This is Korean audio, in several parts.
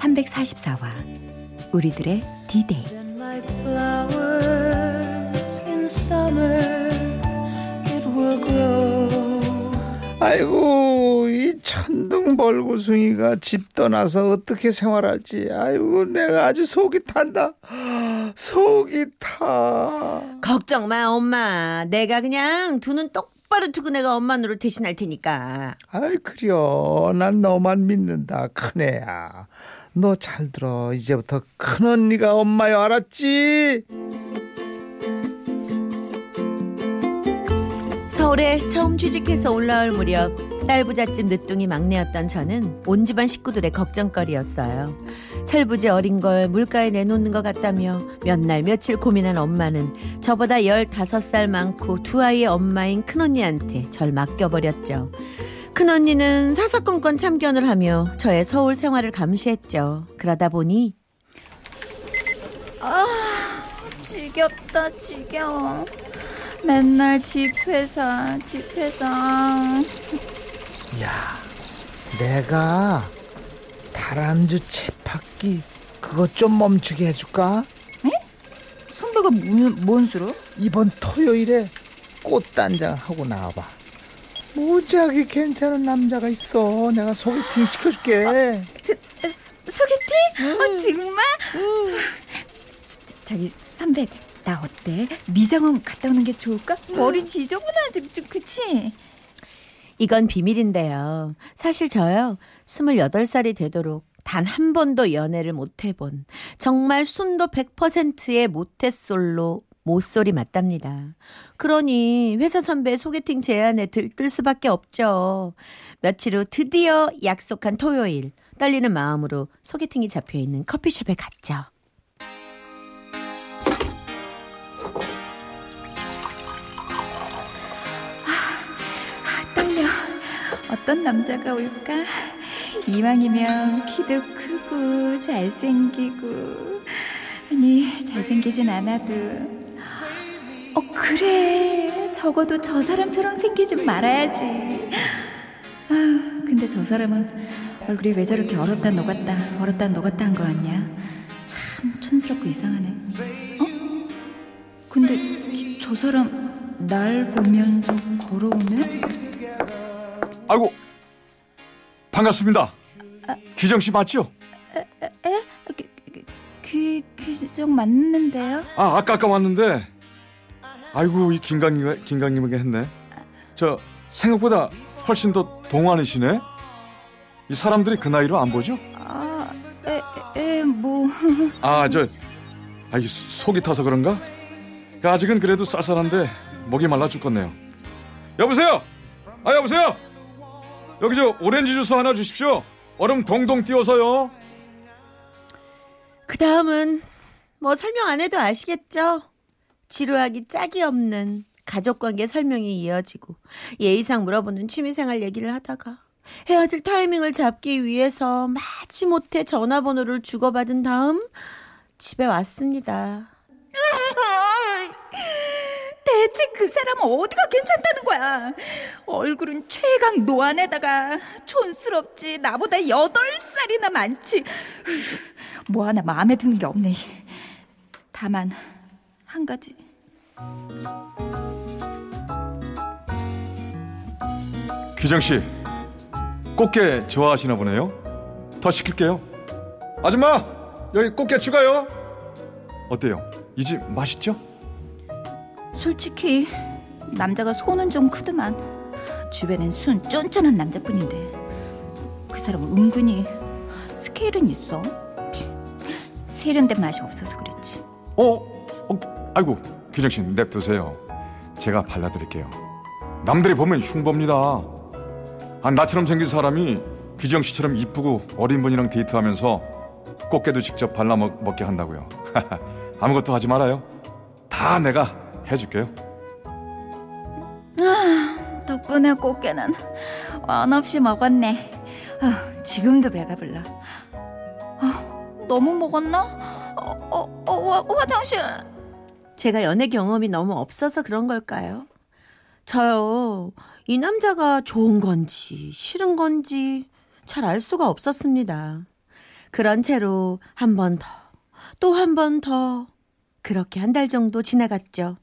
344화 우리들의 디데이 아이고 이 천둥 벌구숭이가 집 떠나서 어떻게 생활할지. 아이고 내가 아주 속이 탄다. 속이 타. 걱정 마 엄마. 내가 그냥 두 눈 똑 바로 뜨고 내가 엄마 노릇 대신할 테니까. 아이 그려. 난 너만 믿는다 큰애야 너 잘 들어 이제부터 큰 언니가 엄마여 알았지 서울에 처음 취직해서 올라올 무렵 딸 부잣집 늦둥이 막내였던 저는 온 집안 식구들의 걱정거리였어요. 철부지 어린 걸 물가에 내놓는 것 같다며 몇 날 며칠 고민한 엄마는 저보다 15살 많고 두 아이의 엄마인 큰언니한테 절 맡겨버렸죠. 큰언니는 사사건건 참견을 하며 저의 서울 생활을 감시했죠. 그러다 보니 아, 지겹다, 지겨워. 맨날 집 회사, 집 회사. 야 내가 다람쥐 채팍기 그거 좀 멈추게 해줄까 선배가 뭔, 뭔 수로? 이번 토요일에 꽃단장 하고 나와봐 무지하게 괜찮은 남자가 있어 내가 소개팅 시켜줄게 소개팅? 어, 정말? 저- 저기, 선배, 나 어때? 미장원 갔다 오는 게 좋을까? 머리 지저분하지, 좀, 그치? 이건 비밀인데요. 사실 저요, 28살이 되도록 단 한 번도 연애를 못 해본 정말 순도 100%의 모태솔로 모쏠이 맞답니다. 그러니 회사 선배 소개팅 제안에 들뜰 수밖에 없죠. 며칠 후 드디어 약속한 토요일 떨리는 마음으로 소개팅이 잡혀 있는 커피숍에 갔죠. 아, 떨려. 어떤 남자가 올까? 이왕이면 키도 크고 잘생기고 아니 잘생기진 않아도 어 그래 적어도 저 사람처럼 생기진 말아야지 아 근데 저 사람은 얼굴이 왜 저렇게 얼었다 녹았다 얼었다 녹았다 한거 같냐 참 촌스럽고 이상하네 어? 근데 저 사람 날 보면서 걸어오네? 아이고 반갑습니다. 기정 씨 맞죠? 귀, 귀정 맞는데요? 아 아까 아까 왔는데 아이고 이 김강님 김강님에게 했네. 저 생각보다 훨씬 더 동안이시네. 이 사람들이 그 나이로 안 보죠? 아, 에, 에, 뭐. 아 저 아, 이 속이 타서 그런가? 그 아직은 그래도 쌀쌀한데 목이 말라 죽겠네요. 여보세요. 아 여보세요. 여기 저 오렌지 주스 하나 주십시오. 얼음 동동 띄워서요. 그 다음은 뭐 설명 안 해도 아시겠죠? 지루하기 짝이 없는 가족관계 설명이 이어지고 예의상 물어보는 취미생활 얘기를 하다가 헤어질 타이밍을 잡기 위해서 마지못해 전화번호를 주고받은 다음 집에 왔습니다. 대체 그 사람은 어디가 괜찮다는 거야? 얼굴은 최강 노안에다가 촌스럽지. 나보다 여덟 살이나 많지. 뭐 하나 마음에 드는 게 없네. 다만, 한 가지. 규정 씨, 꽃게 좋아하시나 보네요. 더 시킬게요. 아줌마, 여기 꽃게 추가요. 어때요? 이 집 맛있죠? 솔직히, 남자가 손은 좀 크더만. 주변엔 순 쫀쫀한 남자뿐인데. 그 사람은 은근히 스케일은 있어. 치, 세련된 맛이 없어서 그렇지. 어? 어? 아이고, 규정 씨 냅두세요. 제가 발라드릴게요. 남들이 보면 흉봅니다. 아, 나처럼 생긴 사람이 규정 씨처럼 이쁘고 어린 분이랑 데이트하면서 꽃게도 직접 발라 먹, 먹게 한다고요. 아무것도 하지 말아요. 다 내가 해줄게요. 덕분에 꽃게는 원 없이 먹었네. 아, 지금도 배가 불러. 아, 너무 먹었나? 어, 어, 어, 화, 화장실. 제가 연애 경험이 너무 없어서 그런 걸까요? 저요, 이 남자가 좋은 건지 싫은 건지 잘 알 수가 없었습니다. 그런 채로 한 번 더, 또 한 번 더, 그렇게 한 달 정도 지나갔죠.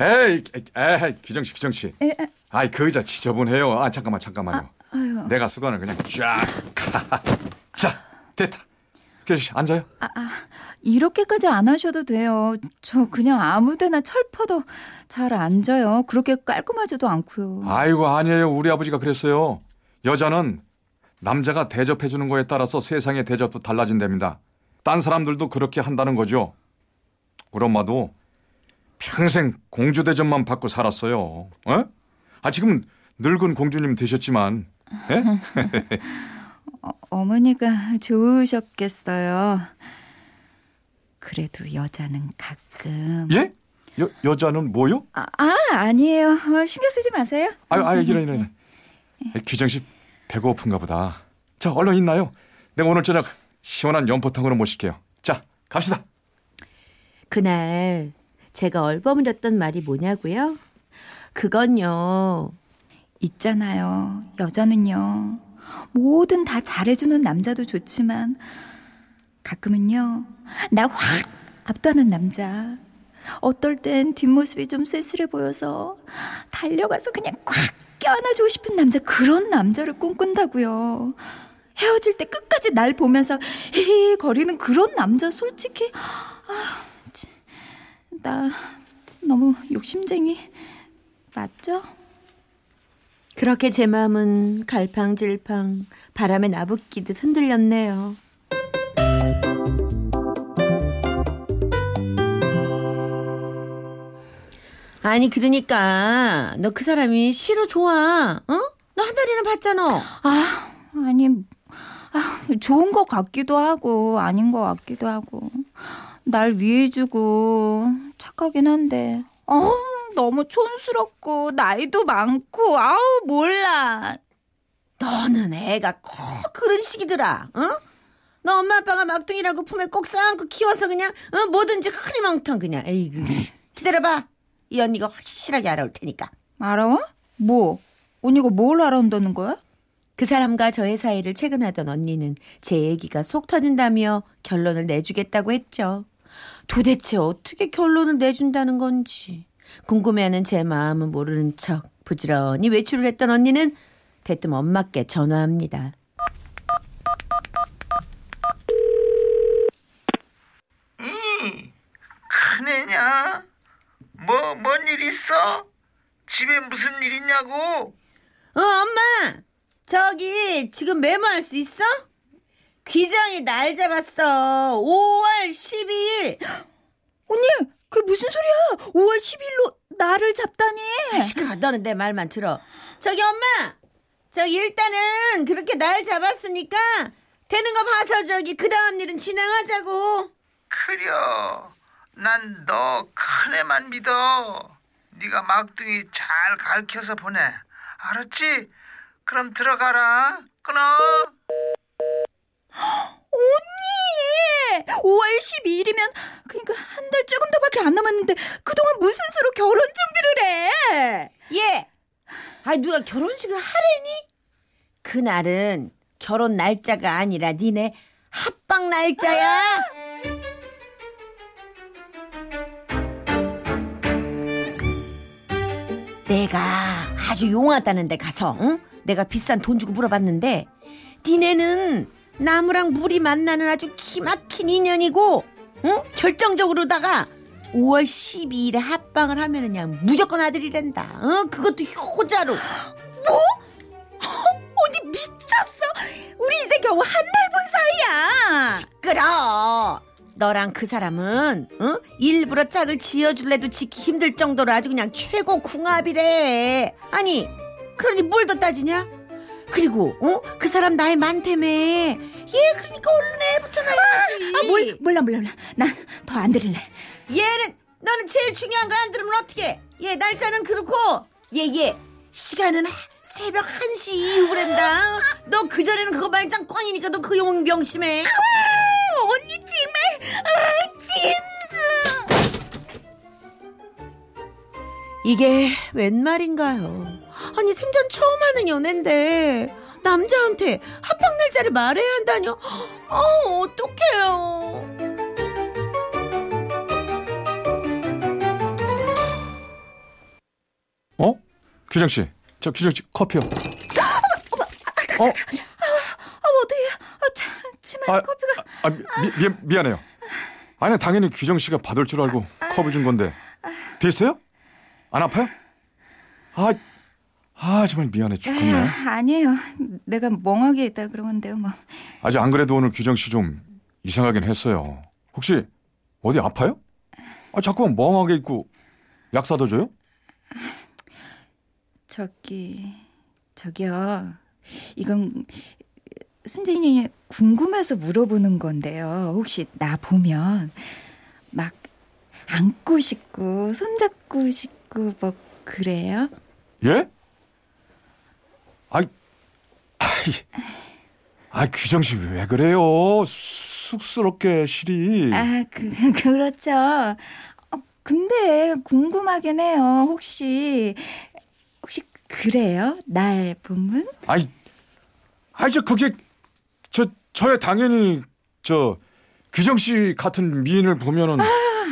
에이, 에이, 기정 씨, 기정 씨. 에, 에. 아이 그 의자 지저분해요. 아 잠깐만, 잠깐만요. 아유. 내가 수건을 그냥 쫙. 자, 됐다. 기정 씨 앉아요. 아, 아, 이렇게까지 안 하셔도 돼요. 저 그냥 아무데나 철퍼도 잘 앉아요. 그렇게 깔끔하지도 않고요. 아이고 아니에요. 우리 아버지가 그랬어요. 여자는 남자가 대접해 주는 거에 따라서 세상의 대접도 달라진답니다. 딴 사람들도 그렇게 한다는 거죠. 우리 엄마도 평생 공주 대접만 받고 살았어요. 어? 아 지금은 늙은 공주님 되셨지만 예? 어머니가 좋으셨겠어요. 그래도 여자는 가끔. 예? 여, 여자는 뭐요? 아, 아 아니에요. 어, 신경 쓰지 마세요. 아유, 아유, 이런, 이런, 이런. 규정 씨 배고픈가 보다. 자, 얼른 있나요? 내가 오늘 저녁 시원한 연포탕으로 모실게요. 자, 갑시다. 그날 제가 얼버무렸던 말이 뭐냐고요? 그건요. 있잖아요. 여자는요. 뭐든 다 잘해주는 남자도 좋지만 가끔은요. 나 확 압도하는 남자. 어떨 땐 뒷모습이 좀 쓸쓸해 보여서 달려가서 그냥 꽉 껴안아주고 싶은 남자 그런 남자를 꿈꾼다고요. 헤어질 때 끝까지 날 보면서 히히 거리는 그런 남자 솔직히 아, 치, 나 너무 욕심쟁이 맞죠? 그렇게 제 마음은 갈팡질팡 바람에 나붓기듯 흔들렸네요. 아니 그러니까 너 그 사람이 싫어 좋아 어? 너 한 달이나 봤잖아 아, 아니, 아, 좋은 것 같기도 하고, 아닌 것 같기도 하고. 날 위해주고, 착하긴 한데, 어, 너무 촌스럽고, 나이도 많고, 아우, 몰라. 너는 애가 꼭 그런 식이더라 어? 너 엄마 아빠가 막둥이라고 품에 꼭 쌓아안고 키워서 그냥 어? 뭐든지 흐리멍텅 그냥 에이그 기다려봐 이 언니가 확실하게 알아올 테니까 알아와? 뭐? 언니가 뭘 알아온다는 거야? 그 사람과 저의 사이를 체근하던 언니는 제 얘기가 속 터진다며 결론을 내주겠다고 했죠. 도대체 어떻게 결론을 내준다는 건지 궁금해하는 제 마음은 모르는 척 부지런히 외출을 했던 언니는 대뜸 엄마께 전화합니다. 큰애냐? 뭐, 뭔 일 있어? 집에 무슨 일 있냐고? 어, 엄마! 저기, 지금 메모할 수 있어? 귀정이 날 잡았어. 5월 12일. 언니, 그게 무슨 소리야? 5월 10일로 나를 잡다니. 시끄러, 너는 내 말만 들어. 저기, 엄마! 저기, 일단은 그렇게 날 잡았으니까 되는 거 봐서 저기, 그 다음 일은 진행하자고. 그려. 난 너 큰애만 믿어. 네가 막둥이 잘 가르쳐서 보내. 알았지? 그럼 들어가라. 끊어. 언니! 5월 12일이면 그러니까 한 달 조금 더밖에 안 남았는데 그동안 무슨 수로 결혼 준비를 해? 예. 아, 누가 결혼식을 하래니? 그날은 결혼 날짜가 아니라 니네 합방 날짜야. 내가 아주 용하다는 데 가서 응? 내가 비싼 돈 주고 물어봤는데 니네는 나무랑 물이 만나는 아주 기막힌 인연이고 응? 결정적으로다가 5월 12일에 합방을 하면 그냥 무조건 아들이란다. 어? 그것도 효자로. 언니 미쳤어! 우리 이제 겨우 한 달 본 사이야! 끌어. 너랑 그 사람은 어? 일부러 짝을 지어줄래도 지기 힘들 정도로 아주 그냥 최고 궁합이래. 아니 그러니 뭘 더 따지냐? 그리고 어? 그 사람 나이 많다며. 얘 그러니까 얼른 애부터 낳아야지. 아, 몰, 몰라, 몰라, 몰라. 난 더 안 들을래. 얘는 너는 제일 중요한 걸 안 들으면 어떡해? 얘 날짜는 그렇고 얘얘 시간은 하- 새벽 1시 이후란다. 너 그전에는 그거 말짱 꽝이니까 너그용 명심해. 언니 정말, 아, 짐스! 이게 웬 말인가요? 아니 생전 처음 하는 연애인데 남자한테 합방 날짜를 말해야 한다뇨? 어 어떡해요? 어? 규정 씨, 저 규정 씨 커피요. 어? 아, 어떡해. 아, 참, 치마 아, 커피가. 아, 미, 미, 미안해요. 아니 당연히 규정 씨가 받을 줄 알고 컵을 준 건데 됐어요? 안 아파요? 아, 아 정말 미안해 죽겠네. 아, 아니에요. 내가 멍하게 있다 그러는데요, 뭐. 아직 안 그래도 오늘 규정 씨 좀 이상하긴 했어요. 혹시 어디 아파요? 아 자꾸 멍하게 있고 약 사다 줘요? 저기, 저기요. 이건 순진이 궁금해서 물어보는 건데요. 혹시 나 보면 막 안고 싶고 손잡고 싶고 뭐 그래요? 예? 아이, 아이, 아 규정 씨 왜 그래요? 쑥스럽게 시리. 아, 그, 그렇죠. 어, 근데 궁금하긴 해요. 혹시, 혹시 그래요? 날 보면? 아이, 아이 저 그게 저 저야 당연히 저 규정 씨 같은 미인을 보면은 아,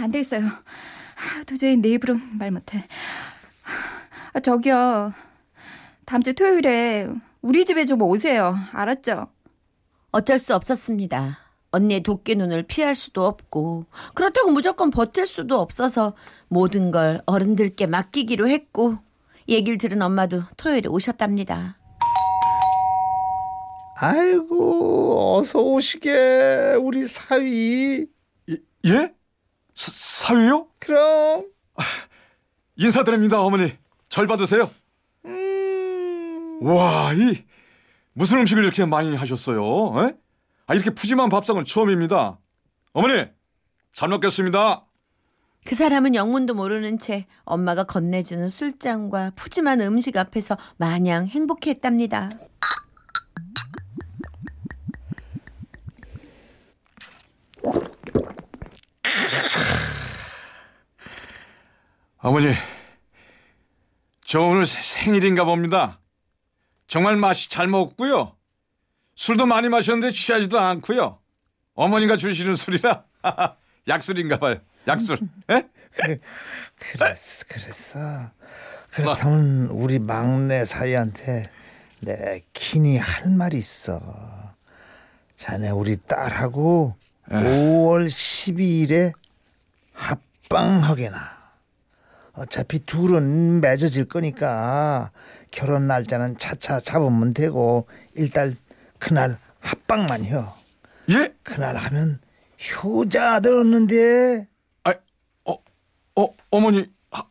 안 되겠어요. 아, 도저히 내 입으로 말 못해. 아, 저기요. 다음 주 토요일에 우리 집에 좀 오세요. 알았죠? 어쩔 수 없었습니다. 언니의 도끼 눈을 피할 수도 없고 그렇다고 무조건 버틸 수도 없어서 모든 걸 어른들께 맡기기로 했고 얘기를 들은 엄마도 토요일에 오셨답니다. 아이고 어서 오시게 우리 사위. 예? 예? 사, 사위요? 그럼 인사드립니다 어머니. 절 받으세요. 음, 와, 이 무슨 음식을 이렇게 많이 하셨어요? 에? 아 이렇게 푸짐한 밥상은 처음입니다. 어머니, 잘 먹겠습니다. 그 사람은 영문도 모르는 채 엄마가 건네주는 술잔과 푸짐한 음식 앞에서 마냥 행복했답니다. 어머니, 저 오늘 세- 생일인가 봅니다. 정말 맛이 잘 먹었고요. 술도 많이 마셨는데 취하지도 않고요. 어머니가 주시는 술이라 약술인가 봐요. 약술. 에? 그랬어 그랬어. 그렇다면 우리 막내 사위한테 내 긴히 할 말이 있어. 자네 우리 딸하고 에. 5월 12일에 합방하게나. 어차피 둘은 맺어질 거니까 결혼 날짜는 차차 잡으면 되고 일단 그날 합방만요. 예? 그날 하면 효자 들었는데 아, 어, 어, 어머니 하,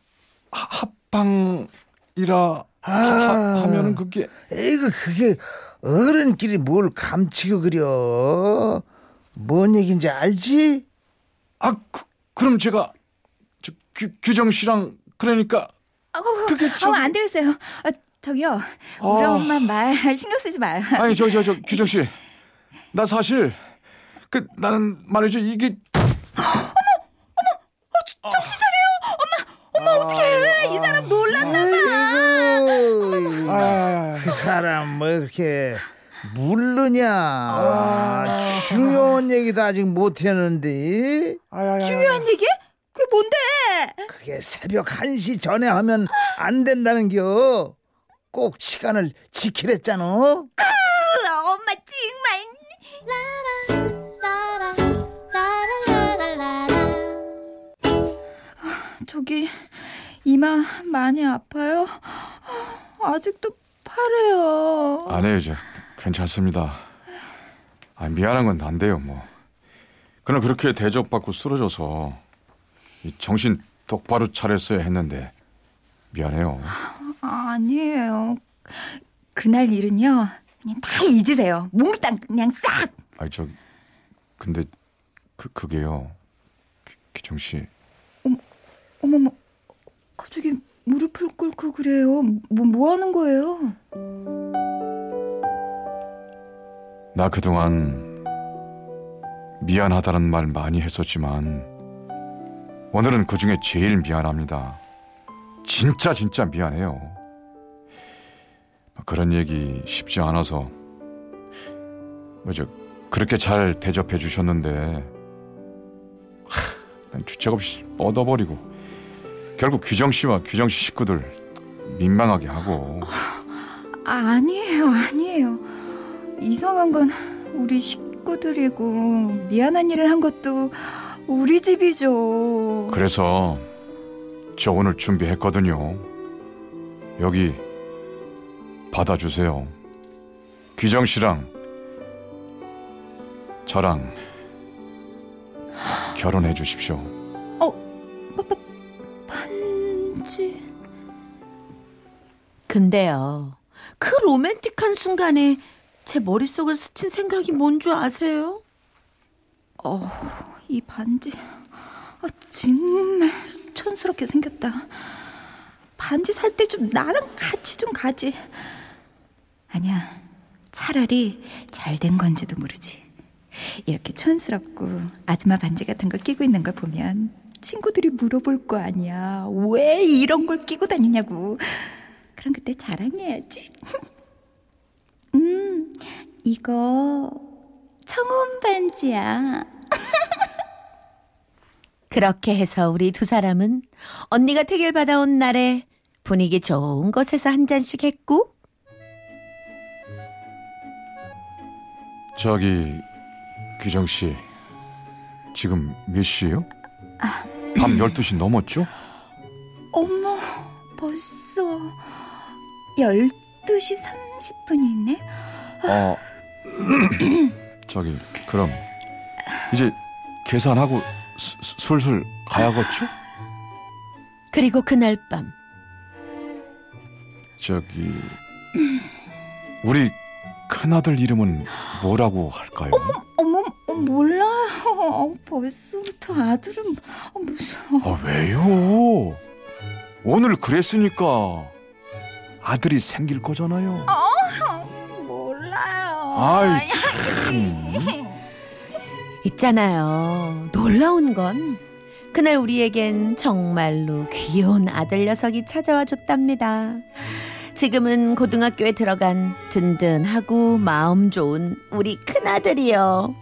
하- 합방이라 하, 하, 하면은 그게 에이그 그게 어른끼리 뭘 감추고 그려 뭔 얘기인지 알지? 아, 그, 그럼 제가 저, 규, 규정 씨랑 그러니까 아, 그게 아, 저기- 안 되겠어요. 아, 저기요. 우리 아. 엄마 말 신경 쓰지 마요. 아니 저 저 저 규정 씨, 나 사실 그 나는 말이죠 이게 엄마 어떡해. 이 사람 놀랐나 아이고 아, 그 사람 뭐 이렇게 모르냐 아, 중요한 얘기도 아직 못했는데 중요한 얘기? 그게 뭔데? 그게 새벽 1시 전에 하면 안 된다는겨 꼭 시간을 지키랬잖아 으, 엄마 정말. 저기 이마 많이 아파요? 아직도 파래요. 아니에요, 저 괜찮습니다. 아 미안한 건안 돼요, 뭐 그는 그렇게 대접받고 쓰러져서 이 정신 똑바로 차렸어야 했는데 미안해요. 아니에요. 그날 일은요. 그냥 다 잊으세요. 몽땅 그냥 싹. 아니 저 근데 그 그게요. 기- 기정 씨. 어머머. 갑자기 무릎을 꿇고 그래요. 뭐, 뭐 하는 거예요? 나 그동안 미안하다는 말 많이 했었지만 오늘은 그 중에 제일 미안합니다. 진짜 진짜 미안해요. 그런 얘기 쉽지 않아서 뭐죠 그렇게 잘 대접해 주셨는데 하, 난 주책 없이 뻗어버리고 결국 규정 씨와 규정 씨 식구들 민망하게 하고 아, 아니에요. 아니에요. 이상한 건 우리 식구들이고 미안한 일을 한 것도 우리 집이죠. 그래서 저 오늘 준비했거든요. 여기 받아주세요. 귀정 씨랑 저랑 결혼해 주십시오. 반지. 근데요, 그 로맨틱한 순간에 제 머릿속을 스친 생각이 뭔 줄 아세요? 이 반지. 아, 정말 촌스럽게 생겼다. 반지 살 때 좀 나랑 같이 좀 가지. 아니야. 차라리 잘 된 건지도 모르지. 이렇게 촌스럽고 아줌마 반지 같은 거 끼고 있는 걸 보면 친구들이 물어볼 거 아니야. 왜 이런 걸 끼고 다니냐고. 그럼 그때 자랑해야지. 음, 이거 청혼 반지야. 그렇게 해서 우리 두 사람은 언니가 택일 받아온 날에 분위기 좋은 곳에서 한 잔씩 했고 저기 귀정 씨 지금 몇 시예요? 밤 12시 넘었죠? 어머, 벌써 12시 30분이네? 어 저기 그럼 이제 계산하고 수- 수- 술술 가야겠죠? 그리고 그날 밤 저기 우리 큰아들 이름은 뭐라고 할까요? 어머, 어, 몰라요. 어, 벌써부터 아들은 어, 무슨... 아 왜요? 오늘 그랬으니까 아들이 생길 거잖아요. 몰라요. 아이 참. 있잖아요. 놀라운 건 그날 우리에겐 정말로 귀여운 아들 녀석이 찾아와 줬답니다. 지금은 고등학교에 들어간 든든하고 마음 좋은 우리 큰아들이요.